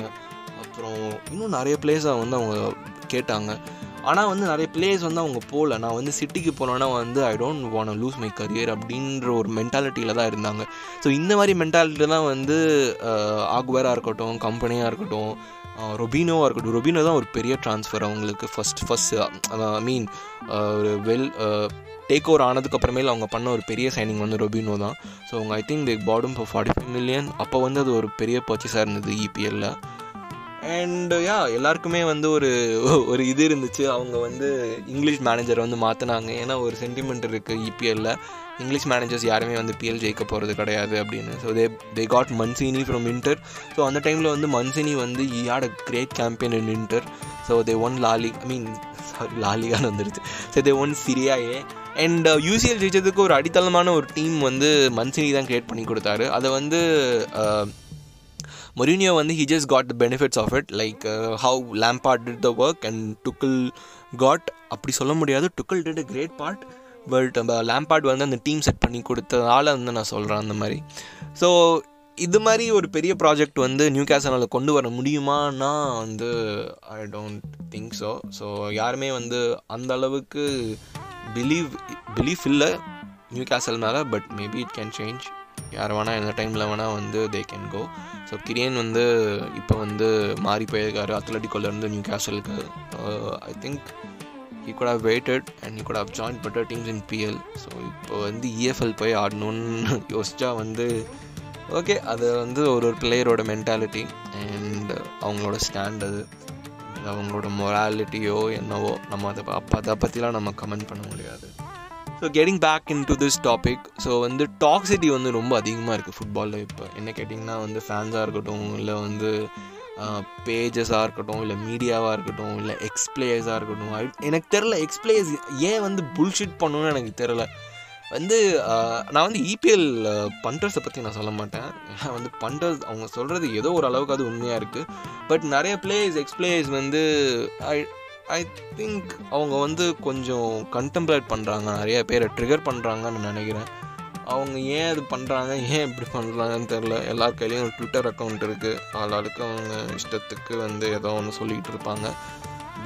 அப்புறம் இன்னும் நிறைய பிளேயர்ஸாக வந்து அவங்க கேட்டாங்க. ஆனால் வந்து நிறைய பிளேயர்ஸ் வந்து அவங்க போகல நான் வந்து சிட்டிக்கு போனோன்னா வந்து I don't want lose my career அப்படின்ற ஒரு மென்டாலிட்டியில் தான் இருந்தாங்க. ஸோ இந்த மாதிரி மென்டாலிட்டி தான் வந்து ஆக்வேராக இருக்கட்டும் கம்பெனியாக இருக்கட்டும் ரொபினோவாக இருக்கட்டும். ரொபினோ தான் ஒரு பெரிய ட்ரான்ஸ்ஃபர் அவங்களுக்கு ஃபஸ்ட் ஃபஸ்ட் ஐ மீன் ஒரு வெல் டேக் ஓவர் ஆனதுக்கப்புறமேல அவங்க பண்ண ஒரு பெரிய சைனிங் வந்து ரொபினோ தான். ஸோ அவங்க ஐ திங்க் தே பாடும் ஃபார் ஃபார்ட்டி ஃபைவ் மில்லியன் அப்போ வந்து அது ஒரு பெரிய பர்ச்சேஸாக இருந்தது இபிஎல்ல அண்ட் யா எல்லாருக்குமே வந்து ஒரு ஒரு இது இருந்துச்சு. அவங்க வந்து இங்கிலீஷ் மேனேஜரை வந்து மாற்றினாங்க ஏன்னா ஒரு சென்டிமெண்ட் இருக்குது இபிஎல்ல இங்கிலீஷ் மேனேஜர்ஸ் யாருமே வந்து பிஎல் ஜெயிக்க போகிறது கிடையாது அப்படின்னு. So they they got Mancini from Inter so அந்த டைமில் வந்து மன்சினி வந்து he had a great campaign in Inter so they won Lawley I mean sorry லாலிகான்னு வந்துருச்சு. ஸோ தே ஒன் சிரியாயே அண்ட் யூசிஎல் ஜெயிச்சதுக்கு ஒரு அடித்தளமான ஒரு டீம் வந்து மன்சினி தான் கிரியேட் பண்ணி கொடுத்தாரு. அதை வந்து uh, மொரினியோ வந்து he just got the benefits of it like how Lampard did the work and டுக்கிள் got அப்படி சொல்ல முடியாது. டுக்கிள் did a great part but Lampard வந்து அந்த டீம் செட் பண்ணி கொடுத்ததால வந்து நான் சொல்கிறேன் அந்த மாதிரி. ஸோ இது மாதிரி ஒரு பெரிய ப்ராஜெக்ட் வந்து நியூ கேசனால் கொண்டு வர முடியுமான்னா வந்து I don't think so so யாருமே வந்து அந்த அளவுக்கு பிலீவ் பிலீஃப் இல்லை நியூ கேசல் மேலே but maybe it can change யார் வேணால் எந்த டைமில் வேணால் வந்து தே கேன் கோ ஸோ கிரியன் வந்து இப்போ வந்து மாறி போயிருக்காரு. அத்லட்டிக்கோலேருந்து நியூ கேசலுக்கு I think he could have waited and he could have join better teams in PL so இப்போ வந்து இஎஃப்எல் போய் ஆடணும்னு <laughs> யோசிச்சா வந்து ஓகே அது வந்து ஒரு ஒரு பிளேயரோட மென்டாலிட்டி அண்ட் அவங்களோட ஸ்டாண்ட் அது. அவங்களோட மொராலிட்டியோ என்னவோ நம்ம அதை அப்போ அதை பற்றிலாம் நம்ம கமெண்ட் பண்ண முடியாது. So getting back in to this topic so வந்து டாக்ஸிட்டி வந்து ரொம்ப அதிகமாக இருக்குது ஃபுட்பாலில் இப்போ. என்ன கேட்டிங்கன்னா வந்து ஃபேன்ஸாக இருக்கட்டும் இல்லை வந்து பேஜஸாக இருக்கட்டும் இல்லை மீடியாவாக இருக்கட்டும் இல்லை எக்ஸ்பிளேயர்ஸாக இருக்கட்டும் எனக்கு தெரில எக்ஸ்பிளேயர்ஸ் ஏன் வந்து புல்ஷிட் பண்ணணும்னு எனக்கு தெரில வந்து நான் வந்து இபிஎல் பண்டர்ஸை பற்றி நான் சொல்ல மாட்டேன். ஏன்னா வந்து பண்டர்ஸ் அவங்க சொல்கிறது ஏதோ ஒரு அளவுக்கு அது உண்மையாக இருக்குது பட் நிறைய பிளேயர்ஸ் எக்ஸ்பிளேயர்ஸ் வந்து ஐ ஐ திங்க் அவங்க வந்து கொஞ்சம் கண்டெம்ப்ளேட் பண்ணுறாங்க நிறைய பேரை ட்ரிகர் பண்ணுறாங்கன்னு நினைக்கிறேன். அவங்க ஏன் அது பண்ணுறாங்க ஏன் இப்படி பண்ணுறாங்கன்னு தெரில எல்லார் கையிலையும் ஒரு ட்விட்டர் அக்கௌண்ட் இருக்குது ஆளாளுக்கு அவங்க இஷ்டத்துக்கு வந்து ஏதோ ஒன்று சொல்லிக்கிட்டு இருப்பாங்க.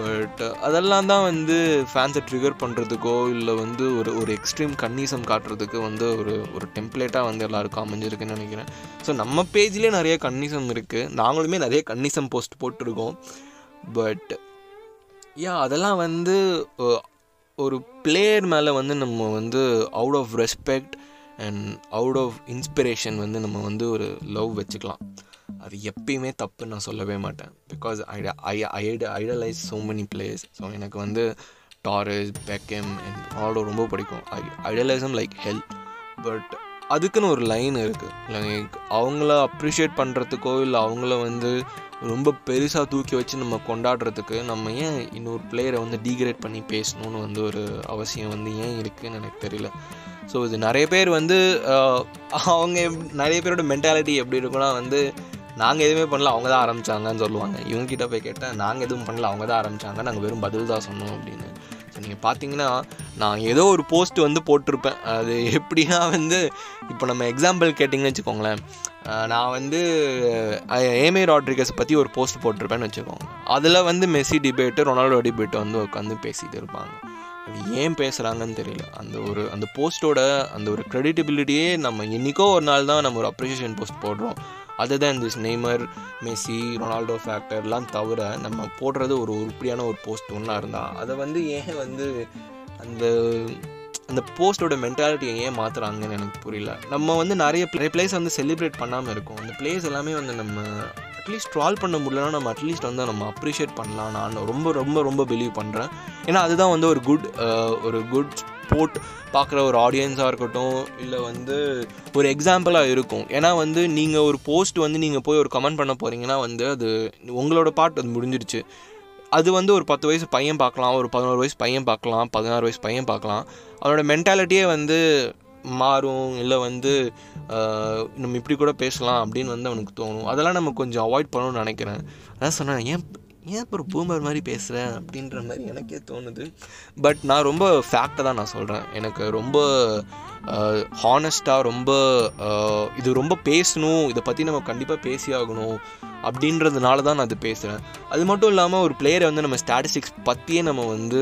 பட் அதெல்லாம் தான் வந்து ஃபேன்ஸை ட்ரிகர் பண்ணுறதுக்கோ இல்லை வந்து ஒரு ஒரு எக்ஸ்ட்ரீம் கன்னிசம் காட்டுறதுக்கு வந்து ஒரு ஒரு டெம்ப்ளேட்டாக வந்து எல்லாருக்கும் அமைஞ்சிருக்குன்னு நினைக்கிறேன். ஸோ நம்ம பேஜ்லேயே நிறைய கன்னிசம் இருக்குது நாங்களுமே நிறைய கன்னிசம் போஸ்ட் போட்டிருக்கோம். பட் யா அதெல்லாம் வந்து ஒரு பிளேயர் மேலே வந்து நம்ம வந்து out of respect and out of inspiration வந்து நம்ம வந்து ஒரு லவ் வச்சுக்கலாம். அது எப்பயுமே தப்புன்னு நான் சொல்லவே மாட்டேன். Because I I ஐட idolise so many players so எனக்கு வந்து டாரஸ் பெக்கம் அண்ட் ரால்டோ ரொம்ப பிடிக்கும். I idolise them like health but அதுக்குன்னு ஒரு லைன் இருக்குது லைக் அவங்கள அப்ரிஷியேட் பண்ணுறதுக்கோ இல்லை அவங்கள வந்து ரொம்ப பெருசாக தூக்கி வச்சு நம்ம கொண்டாடுறதுக்கு நம்ம ஏன் இன்னொரு பிளேயரை வந்து டீக்ரேட் பண்ணி பேசணும்னு வந்து ஒரு அவசியம் வந்து ஏன் இருக்குதுன்னு எனக்கு தெரியல. ஸோ இது நிறைய பேர் வந்து அவங்க நிறைய பேரோட மென்டாலிட்டி எப்படி இருக்குன்னா வந்து நாங்கள் எதுவுமே பண்ணல அவங்க தான் ஆரம்பிச்சாங்கன்னு சொல்லுவாங்க. இவங்ககிட்ட போய் கேட்டால் நாங்கள் எதுவும் பண்ணல அவங்க தான் ஆரம்பிச்சாங்க. நாங்கள் வெறும் பதில் தான் சொன்னோம் அப்படின்னு. ஸோ நீங்கள் பார்த்தீங்கன்னா நான் ஏதோ ஒரு போஸ்ட் வந்து போட்டிருப்பேன். அது எப்படின்னா வந்து இப்போ நம்ம எக்ஸாம்பிள் கேட்டிங்கன்னு வச்சுக்கோங்களேன். நான் வந்து ஏமே ராட்ரிகஸ் பற்றி ஒரு போஸ்ட் போட்டிருப்பேன்னு வச்சுக்கோங்க. அதில் வந்து மெஸ்ஸி டிபேட்டு ரொனால்டோ டிபேட் வந்து உட்காந்து பேசிகிட்டு இருப்பாங்க. அது ஏன் பேசுகிறாங்கன்னு தெரியல. அந்த ஒரு அந்த போஸ்ட்டோட அந்த ஒரு க்ரெடிட்டபிலிட்டியே நம்ம என்றைக்கோ ஒரு நாள் தான் நம்ம ஒரு அப்ரிஷியேஷன் போஸ்ட் போடுறோம். அதுதான் தான் இந்த நெய்மர் மெஸ்ஸி ரொனால்டோ ஃபேக்டர்லாம் தவிர நம்ம போடுறது ஒரு உருப்படியான ஒரு போஸ்ட் ஒன்றா இருந்தால் அதை வந்து ஏன் வந்து அந்த அந்த போஸ்ட்டோட மென்டாலிட்டியை ஏன் மாற்றுறாங்கன்னு எனக்கு புரியல. நம்ம வந்து நிறைய நிறைய பிளேஸ் வந்து செலிப்ரேட் பண்ணாமல் இருக்கோம். அந்த பிளேஸ் எல்லாமே வந்து நம்ம அட்லீஸ்ட் ட்ரால் பண்ண முடியலன்னா நம்ம அட்லீஸ்ட் வந்து நம்ம அப்ரிஷியேட் பண்ணலாம். நான் ரொம்ப ரொம்ப ரொம்ப பிலீவ் பண்ணுறேன் ஏன்னா அதுதான் வந்து ஒரு குட் ஒரு குட் ஸ்போர்ட் பார்க்குற ஒரு ஆடியன்ஸாக இருக்கட்டும் இல்லை வந்து ஒரு எக்ஸாம்பிளாக இருக்கும். ஏன்னா வந்து நீங்கள் ஒரு போஸ்ட் வந்து நீங்கள் போய் ஒரு கமெண்ட் பண்ண போகிறீங்கன்னா வந்து அது உங்களோட பார்ட் அது முடிஞ்சிருச்சு. அது வந்து ஒரு பத்து வயசு பையன் பார்க்கலாம் ஒரு பதினோரு வயசு பையன் பார்க்கலாம் பதினாறு வயசு பையன் பார்க்கலாம். அவனோட மென்டாலிட்டியே வந்து மாறும் இல்லை வந்து நம்ம இப்படி கூட பேசலாம் அப்படின்னு வந்து அவனுக்கு தோணும். அதெல்லாம் நம்ம கொஞ்சம் அவாய்ட் பண்ணணும்னு நினைக்கிறேன். அதான் சொன்னேன் ஏன் ஏன் அப்புறம் பூமர் மாதிரி பேசுகிறேன் அப்படின்ற மாதிரி எனக்கே தோணுது. பட் நான் ரொம்ப ஃபேக்டாக தான் நான் சொல்கிறேன் எனக்கு ரொம்ப ஹானஸ்ட்டாக ரொம்ப இது ரொம்ப பேசணும் இதை பற்றி நம்ம கண்டிப்பாக பேசி ஆகணும் அப்படின்றதுனால தான் நான் அது பேசுகிறேன் அது மட்டும் இல்லாமல் ஒரு பிளேயரை வந்து நம்ம ஸ்டாட்டிஸ்டிக்ஸ் பற்றியே நம்ம வந்து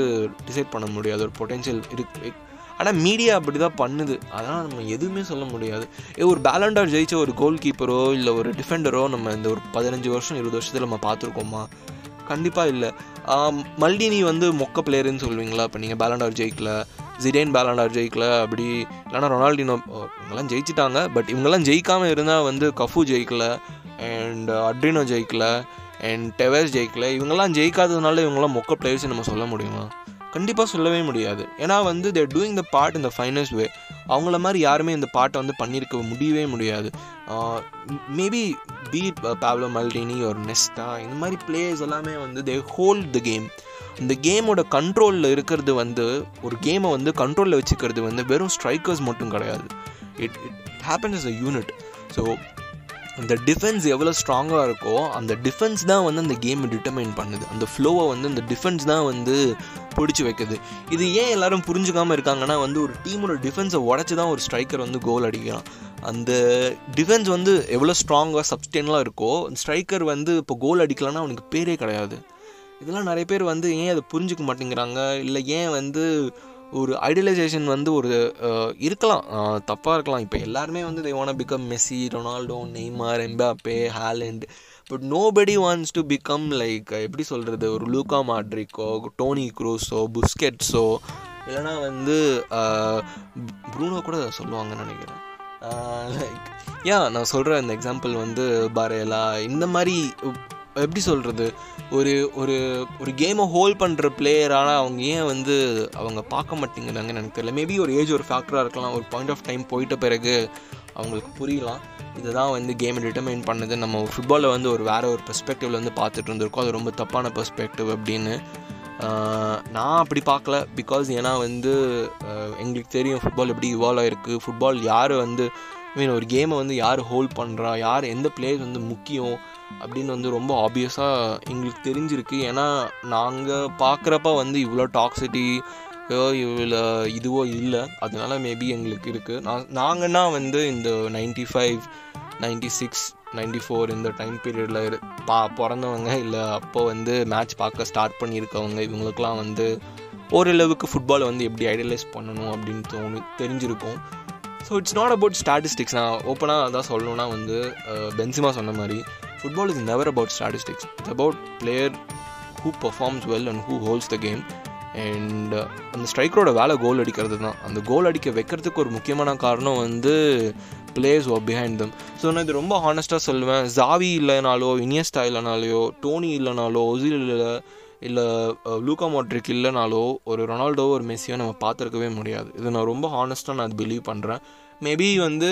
டிசைட் பண்ண முடியாது. ஒரு பொட்டென்ஷியல் இருக்கு ஆனால் மீடியா அப்படி தான் பண்ணுது. அதனால் நம்ம எதுவுமே சொல்ல முடியாது. ஏ ஒரு பேலண்டார் ஜெயிச்ச ஒரு கோல் கீப்பரோ இல்லை ஒரு டிஃபெண்டரோ நம்ம இந்த ஒரு பதினஞ்சு வருஷம் இருபது வருஷத்தில் நம்ம பார்த்துருக்கோமா? கண்டிப்பாக இல்லை. மல்டினி வந்து மொக்க பிளேயருன்னு சொல்லுவீங்களா? இப்போ நீங்கள் பேலண்டார் ஜெயிக்கல ஜிடேன் பேலண்டார் ஜெயிக்கல அப்படி இல்லைனா ரொனால்டினோ இவங்கெல்லாம் ஜெயிச்சிட்டாங்க. பட் இவங்கெல்லாம் ஜெயிக்காமல் இருந்தால் வந்து கஃபு ஜெயிக்கல அண்ட் அட்ரினோ ஜெயிக்கல அண்ட் டெவர்ஸ் ஜெயிக்கல. இவங்கெல்லாம் ஜெயிக்காததுனால இவங்கெல்லாம் மொக்க பிளேயர்ஸ் நம்ம சொல்ல முடியுமா? கண்டிப்பாக சொல்லவே முடியாது. ஏன்னா வந்து தேர் டூயிங் த பார்ட் இந்த ஃபைனஸ்ட் வே அவங்கள மாதிரி யாருமே இந்த பாட்டை வந்து பண்ணியிருக்க முடியவே முடியாது. மேபி பி பாவ்லோ மல்டினி ஒரு நெஸ்டா இந்த மாதிரி பிளேயர்ஸ் எல்லாமே வந்து தே ஹோல்ட் த கேம் இந்த கேமோட கண்ட்ரோலில் இருக்கிறது வந்து ஒரு கேமை வந்து கண்ட்ரோலில் வச்சுக்கிறது வந்து வெறும் ஸ்ட்ரைக்கர்ஸ் மட்டும் கிடையாது. It it happens is a unit so அந்த டிஃபென்ஸ் எவ்வளோ ஸ்ட்ராங்காக இருக்கோ அந்த டிஃபென்ஸ் தான் வந்து அந்த கேமை டிட்டர்மைன் பண்ணுது. அந்த ஃப்ளோவை வந்து அந்த டிஃபென்ஸ் தான் வந்து பிடிச்சி வைக்குது. இது ஏன் எல்லாரும் புரிஞ்சுக்காம இருக்காங்கன்னா வந்து ஒரு டீமோட டிஃபென்ஸை உடச்சி தான் ஒரு ஸ்ட்ரைக்கர் வந்து கோல் அடிக்கிறான். அந்த டிஃபென்ஸ் வந்து எவ்வளோ ஸ்ட்ராங்காக சப்ஸ்டெயினாக இருக்கோ ஸ்ட்ரைக்கர் வந்து இப்போ கோல் அடிக்கலன்னா அவனுக்கு பேரே கிடையாது. இதெல்லாம் நிறைய பேர் வந்து ஏன் அதை புரிஞ்சுக்க மாட்டேங்கிறாங்க? இல்லை ஏன் வந்து ஒரு ஐடியலைசேஷன் வந்து ஒரு இருக்கலாம். தப்பாக இருக்கலாம். இப்போ எல்லாருமே வந்து they want become Messi Ronaldo Neymar Mbappe Haaland but nobody wants to become like எப்படி சொல்கிறது ஒரு லூகா மாட்ரிக்கோ டோனி க்ரூஸோ புஸ்கெட்ஸோ இல்லைனா வந்து ப்ரூனோ கூட சொல்லுவாங்கன்னு நினைக்கிறேன். லைக் ஏன் நான் சொல்கிற இந்த எக்ஸாம்பிள் வந்து பாரேலா இந்த மாதிரி எப்படி சொல்கிறது ஒரு ஒரு ஒரு கேமை ஹோல்ட் பண்ணுற பிளேயரால் அவங்க ஏன் வந்து அவங்க பார்க்க மாட்டேங்கிறாங்கன்னு எனக்கு தெரியல. மேபி ஒரு ஏஜ் ஒரு ஃபேக்டராக இருக்கலாம். ஒரு பாயிண்ட் ஆஃப் டைம் போயிட்ட பிறகு அவங்களுக்கு புரியலாம். இதுதான் வந்து கேமை டிட்டர்மைன் பண்ணுது. நம்ம ஃபுட்பாலை வந்து ஒரு வேறு ஒரு பெர்ஸ்பெக்டிவ்ல வந்து பார்த்துட்டு இருந்திருக்கோம். அது ரொம்ப தப்பான பெர்ஸ்பெக்டிவ் அப்படின்னு நான் அப்படி பார்க்கல. பிகாஸ் ஏன்னா வந்து எங்களுக்கு தெரியும் ஃபுட்பால் எப்படி இவால்வ் ஆகிருக்கு ஃபுட்பால் யார் வந்து மீன் ஒரு கேமை வந்து யார் ஹோல்ட் பண்ணுறா யார் எந்த பிளேயர் வந்து முக்கியம்? அப்படின்னு வந்து ரொம்ப ஆப்வியஸாக எங்களுக்கு தெரிஞ்சிருக்கு. ஏன்னா நாங்கள் பார்க்குறப்ப வந்து இவ்வளோ டாக்ஸிட்டி இவ்வளோ இதுவோ இல்லை. அதனால மேபி எங்களுக்கு இருக்குது நான் நாங்கன்னா வந்து இந்த ninety five ninety six ninety four இந்த டைம் பீரியடில் பா பிறந்தவங்க இல்லை அப்போ வந்து மேட்ச் பார்க்க ஸ்டார்ட் பண்ணியிருக்கவங்க இவங்களுக்கெலாம் வந்து ஓரளவுக்கு ஃபுட்பாலை வந்து எப்படி ஐடியலைஸ் பண்ணணும் அப்படின்னு தோணு தெரிஞ்சிருக்கும். So it's not about statistics நான் ஓப்பனாக அதான் சொல்லணுன்னா வந்து பென்சிமா சொன்ன மாதிரி football is never about statistics it's about player who performs well and who holds the game and அந்த ஸ்ட்ரைக்கரோட வேலை கோல் அடிக்கிறது தான். அந்த கோல் அடிக்க வைக்கிறதுக்கு ஒரு முக்கியமான காரணம் வந்து பிளேயர்ஸ் ஓ பிஹைண்ட் தம் ஸோ நான் இது ரொம்ப ஹானஸ்ட்டாக சொல்லுவேன். ஜாவி இல்லைனாலோ இனியஸ்டா இல்லைனாலையோ டோனி இல்லைனாலோ ஒசில் இல்லை இல்லை லூகா மோட்ரிக் இல்லைனாலோ ஒரு ரொனால்டோ ஒரு மெஸ்ஸியோ நம்ம பார்த்துருக்கவே முடியாது. இது நான் ரொம்ப ஹானஸ்ட்டாக நான் அது பிலீவ் பண்ணுறேன் மேபி வந்து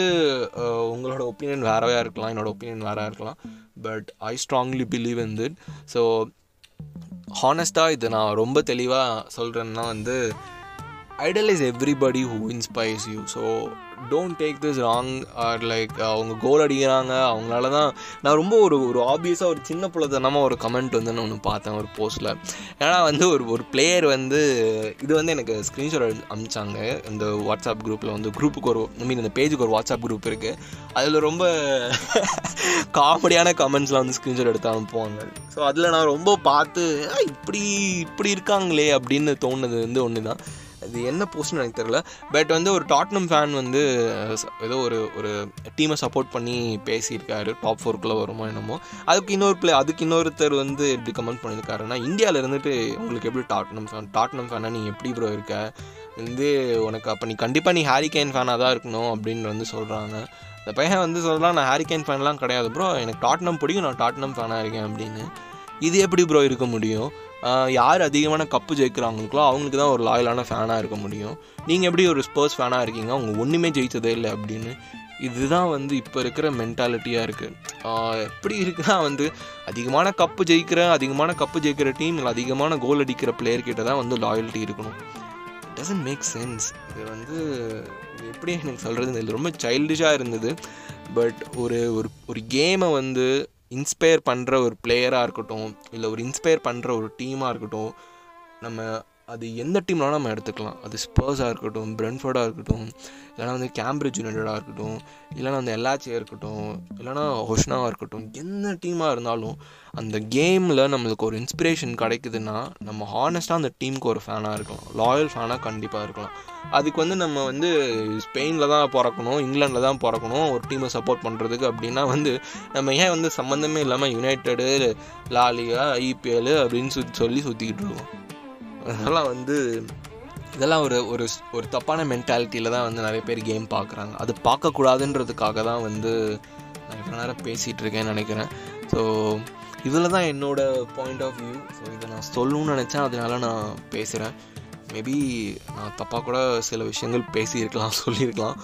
உங்களோட ஒப்பீனியன் வேறவையாக இருக்கலாம். என்னோட ஒப்பீனியன் வேறாக இருக்கலாம். But I strongly believe in that so ஹானஸ்ட்டாக இது நான் ரொம்ப தெளிவாக சொல்கிறேன்னா வந்து idolise everybody who inspires you so don't take this wrong or like அவங்க கோல் அடிக்கிறாங்க அவங்களால தான் நான் ரொம்ப ஒரு ஒரு ஆப்வியஸாக ஒரு சின்ன புலத்தனமாக ஒரு கமெண்ட் வந்து நான் ஒன்று பார்த்தேன் ஒரு போஸ்ட்டில் ஏன்னா வந்து ஒரு ஒரு பிளேயர் வந்து இது வந்து எனக்கு ஸ்க்ரீன்ஷாட் அனுப்பிச்சாங்க இந்த வாட்ஸ்அப் குரூப்பில் வந்து குரூப்புக்கு ஒரு ஐ மீன் இந்த பேஜுக்கு ஒரு வாட்ஸ்அப் குரூப் இருக்குது அதில் ரொம்ப <laughs> காமெடியான கமெண்ட்ஸ்லாம் வந்து ஸ்க்ரீன்ஷாட் எடுத்து அனுப்புவாங்க ஸோ அதில் நான் ரொம்ப பார்த்து இப்படி இப்படி இருக்காங்களே அப்படின்னு தோணுது வந்து ஒன்று தான் அது என்ன போஸ்ட்னு எனக்கு தெரில பட் வந்து ஒரு டாட்னம் ஃபேன் வந்து ஏதோ ஒரு ஒரு டீமை சப்போர்ட் பண்ணி பேசியிருக்காரு. டாப் ஃபோர்க்குள்ளே வருமோ என்னமோ. அதுக்கு இன்னொரு பிளே அதுக்கு இன்னொருத்தர் வந்து எப்படி கமெண்ட் பண்ணியிருக்காருன்னா இந்தியாவில் இருந்துட்டு உங்களுக்கு எப்படி டாட்னம் ஃபேன் டாட்னம் ஃபேனாக நீ எப்படி ப்ரோ இருக்க? வந்து உனக்கு அப்போ நீ கண்டிப்பாக நீ ஹாரிகேன் ஃபேனாக தான் இருக்கணும் அப்படின்னு வந்து சொல்கிறாங்க இந்த பையன் வந்து சொல்கிறான் நான் ஹாரிகேன் ஃபேன்லாம் கிடையாது ப்ரோ எனக்கு டாட்னம் பிடிக்கும். நான் டாட்னம் ஃபேனாக இருக்கேன் அப்படின்னு. இது எப்படி ப்ரோ இருக்க முடியும்? யார் அதிகமான கப்பு ஜெயிக்கிறாங்களுக்கோ அவங்களுக்கு தான் ஒரு லாயலான ஃபேனாக இருக்க முடியும். நீங்கள் எப்படி ஒரு ஸ்போர்ட்ஸ் ஃபேனாக இருக்கீங்க? அவங்க ஒன்றுமே ஜெயித்ததே இல்லை அப்படின்னு. இதுதான் வந்து இப்போ இருக்கிற மென்டாலிட்டியாக இருக்குது எப்படி இருக்குன்னா வந்து அதிகமான கப்பு ஜெயிக்கிற அதிகமான கப்பு ஜெயிக்கிற டீம் இல்லை அதிகமான கோல் அடிக்கிற பிளேயர்கிட்ட தான் வந்து லாயல்ட்டி இருக்கணும். டசன்ட் மேக் சென்ஸ் இது வந்து எப்படி எனக்கு சொல்கிறது இது ரொம்ப சைல்டிஷாக இருந்தது. பட் ஒரு ஒரு ஒரு கேமை வந்து இன்ஸ்பயர் பண்ணுற ஒரு பிளேயராக இருக்கட்டும் இல்லை ஒரு இன்ஸ்பயர் பண்ணுற ஒரு டீமாக இருக்கட்டும் நம்ம அது எந்த டீம்னாலும் நம்ம எடுத்துக்கலாம். அது ஸ்பர்ஸாக இருக்கட்டும் பிரென்ஃபோர்டாக இருக்கட்டும் இல்லைனா வந்து கேம்பிரிட்ஜ் யுனைடடாக இருக்கட்டும் இல்லைனா அந்த எல்லாச்சியாக இருக்கட்டும் இல்லைனா ஹொஷ்னாவாக இருக்கட்டும் எந்த டீமாக இருந்தாலும் அந்த கேமில் நம்மளுக்கு ஒரு இன்ஸ்பிரேஷன் கிடைக்குதுன்னா நம்ம ஹானஸ்ட்டாக அந்த டீமுக்கு ஒரு ஃபேனாக இருக்கலாம். லாயல் ஃபேனாக கண்டிப்பாக இருக்கலாம். அதுக்கு வந்து நம்ம வந்து ஸ்பெயினில் தான் பிறக்கணும் இங்கிலாண்டில் தான் பிறக்கணும் ஒரு டீமை சப்போர்ட் பண்ணுறதுக்கு அப்படின்னா வந்து நம்ம ஏன் வந்து சம்மந்தமே இல்லாமல் யுனைடெடு லாலிகா ஐபிஎல் அப்படின்னு சொல்லி சுற்றிக்கிட்டு இருக்கோம். அதெல்லாம் வந்து இதெல்லாம் ஒரு ஒரு ஒரு தப்பான மென்டாலிட்டியில் தான் வந்து நிறைய பேர் கேம் பார்க்குறாங்க. அது பார்க்கக்கூடாதுன்றதுக்காக தான் வந்து நான் இவ்வளோ நேரம் பேசிகிட்டு இருக்கேன்னு நினைக்கிறேன். ஸோ இதில் தான் என்னோடய பாயிண்ட் ஆஃப் வியூ ஸோ இதை நான் சொல்லணும்னு நினச்சேன். அதனால நான் பேசுகிறேன் மேபி நான் தப்பாக கூட சில விஷயங்கள் பேசியிருக்கலாம் சொல்லியிருக்கலாம்.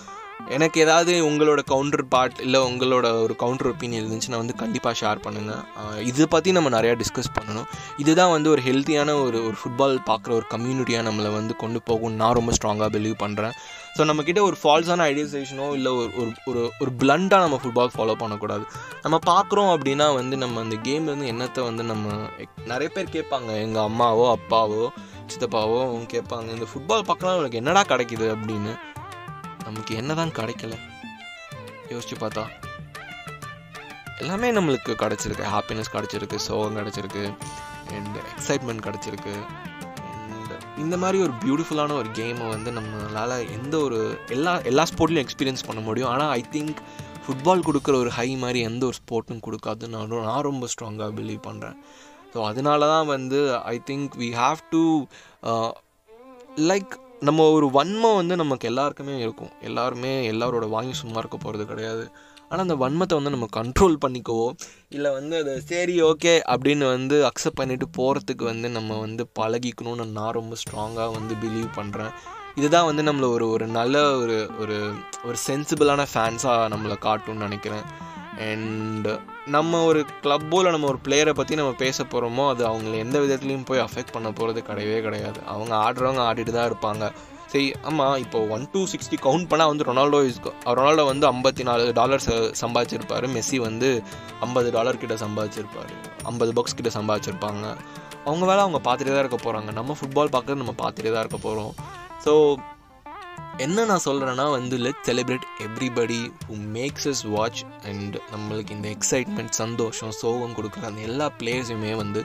எனக்கு ஏதாவது உங்களோட கவுண்டர் பார்ட் இல்லை உங்களோட ஒரு கவுண்டர் ஒப்பீனியன் இருந்துச்சுன்னா வந்து கண்டிப்பாக ஷேர் பண்ணுங்கள் இதை பற்றி நம்ம நிறையா டிஸ்கஸ் பண்ணணும். இதுதான் வந்து ஒரு ஹெல்த்தியான ஒரு ஒரு ஃபுட்பால் பார்க்குற ஒரு கம்யூனிட்டியாக நம்மளை வந்து கொண்டு போகும் நான் ரொம்ப ஸ்ட்ராங்காக பிலீவ் பண்ணுறேன் ஸோ நம்மக்கிட்ட ஒரு ஃபால்ஸான ஐடியலைசேஷனோ இல்லை ஒரு ஒரு ஒரு ஒரு பிளண்டாக நம்ம ஃபுட்பால் ஃபாலோ பண்ணக்கூடாது. நம்ம பார்க்குறோம் அப்படின்னா வந்து நம்ம அந்த கேம்லேருந்து என்னத்தை வந்து நம்ம நிறைய பேர் கேட்பாங்க. எங்கள் அம்மாவோ அப்பாவோ சித்தப்பாவோ அவங்க கேட்பாங்க. இந்த ஃபுட்பால் பார்க்கலாம் உனக்கு என்னடா கிடைக்குது அப்படின்னு. நமக்கு என்னதான் கிடைக்கல. யோசிச்சு பார்த்தா எல்லாமே நம்மளுக்கு கிடச்சிருக்கு. ஹாப்பினஸ் கிடச்சிருக்கு சோகம் கிடச்சிருக்கு அண்ட் எக்ஸைட்மெண்ட் கிடச்சிருக்கு. அண்ட் இந்த மாதிரி ஒரு பியூட்டிஃபுல்லான ஒரு கேமை வந்து நம்மளால் எந்த ஒரு எல்லா எல்லா ஸ்போர்ட்லையும் எக்ஸ்பீரியன்ஸ் பண்ண முடியும். ஆனால் ஐ திங்க் ஃபுட்பால் கொடுக்குற ஒரு ஹை மாதிரி எந்த ஒரு ஸ்போர்ட்டும் கொடுக்காதுன்னு நான் நான் ரொம்ப ஸ்ட்ராங்காக பிலீவ் பண்ணுறேன் ஸோ அதனால தான் வந்து I think we have to like நம்ம ஒரு வன்மம் வந்து நமக்கு எல்லாருக்குமே இருக்கும். எல்லாருமே எல்லாரோட வாங்கி சும்மா இருக்க போகிறது கிடையாது. ஆனால் அந்த வன்மத்தை வந்து நம்ம கண்ட்ரோல் பண்ணிக்கவோ இல்லை வந்து அதை சரி ஓகே அப்படின்னு வந்து அக்செப்ட் பண்ணிட்டு போகிறதுக்கு வந்து நம்ம வந்து பழகிக்கணும்னு நான் ரொம்ப ஸ்ட்ராங்காக வந்து பிலீவ் பண்ணுறேன் இதுதான் வந்து நம்மளை ஒரு ஒரு நல்ல ஒரு ஒரு ஒரு சென்சிபிளான ஃபேன்ஸாக நம்மளை காட்டும்னு நினைக்கிறேன். அண்ட் நம்ம ஒரு கிளப்போ இல்லை நம்ம ஒரு பிளேயரை பற்றி நம்ம பேச போகிறோமோ அது அவங்கள எந்த விதத்துலையும் போய் அஃபெக்ட் பண்ண போகிறது கிடையவே கிடையாது. அவங்க ஆடுறவங்க ஆடிட்டு தான் இருப்பாங்க. சரி ஆமாம் இப்போ ஒன் டூ சிக்ஸ்டி கவுண்ட் பண்ணால் வந்து ரொனால்டோ இஸ் ரொனால்டோ வந்து ஐம்பத்தி நாலு டாலர் சம்பாதிச்சிருப்பார். மெஸ்ஸி வந்து ஐம்பது டாலர் கிட்ட சம்பாதிச்சிருப்பார். ஐம்பது பக்ஸ் கிட்ட சம்பாதிச்சிருப்பாங்க. அவங்க வேலை அவங்க பார்த்துட்டே தான் இருக்க போகிறாங்க நம்ம ஃபுட்பால் பார்க்குறது நம்ம பார்த்துட்டே தான் இருக்க போகிறோம் ஸோ என்ன நான் சொல்கிறேன்னா வந்து let celebrate everybody who makes us watch and நம்மளுக்கு இந்த எக்ஸைட்மெண்ட் சந்தோஷம் சோகம் கொடுக்குற அந்த எல்லா பிளேயர்ஸையுமே வந்து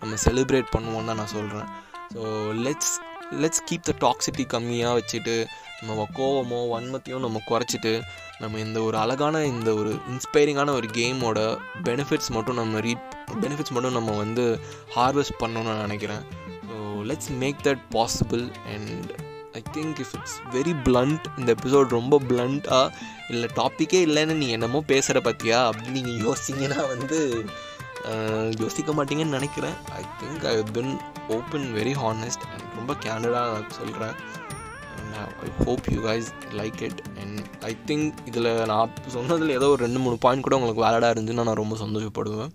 நம்ம செலிப்ரேட் பண்ணுவோம் தான் நான் சொல்கிறேன் so let's let's keep the toxicity கம்மியாக வச்சுட்டு நம்ம கோவமோ வன்மத்தையும் நம்ம குறைச்சிட்டு நம்ம இந்த ஒரு அழகான இந்த ஒரு இன்ஸ்பைரிங்கான ஒரு கேமோட பெனிஃபிட்ஸ் மட்டும் நம்ம ரீட் பெனிஃபிட்ஸ் மட்டும் நம்ம வந்து ஹார்வெஸ்ட் பண்ணணும்னு நான் நினைக்கிறேன். So let's make that possible and I think if it's very blunt இந்த எபிசோட் ரொம்ப பிளண்ட்டாக இல்லை டாப்பிக்கே இல்லைன்னு நீ என்னமோ பேசுகிற பற்றியா அப்படின்னு நீங்கள் யோசிச்சிங்கன்னா வந்து யோசிக்க மாட்டீங்கன்னு நினைக்கிறேன். I think I been open very honest and ரொம்ப கேண்டடாக சொல்கிறேன் I hope you guys like it and I think இதில் நான் சொன்னதில் ஏதோ ஒரு ரெண்டு மூணு பாயிண்ட் கூட உங்களுக்கு வேலடாக இருந்துச்சுன்னா நான் ரொம்ப சந்தோஷப்படுவேன்.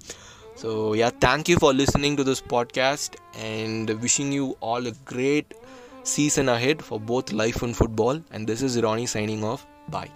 So yeah thank you for listening to this podcast and wishing you all a great season ahead for both life and football. And this is Ronnie signing off. Bye.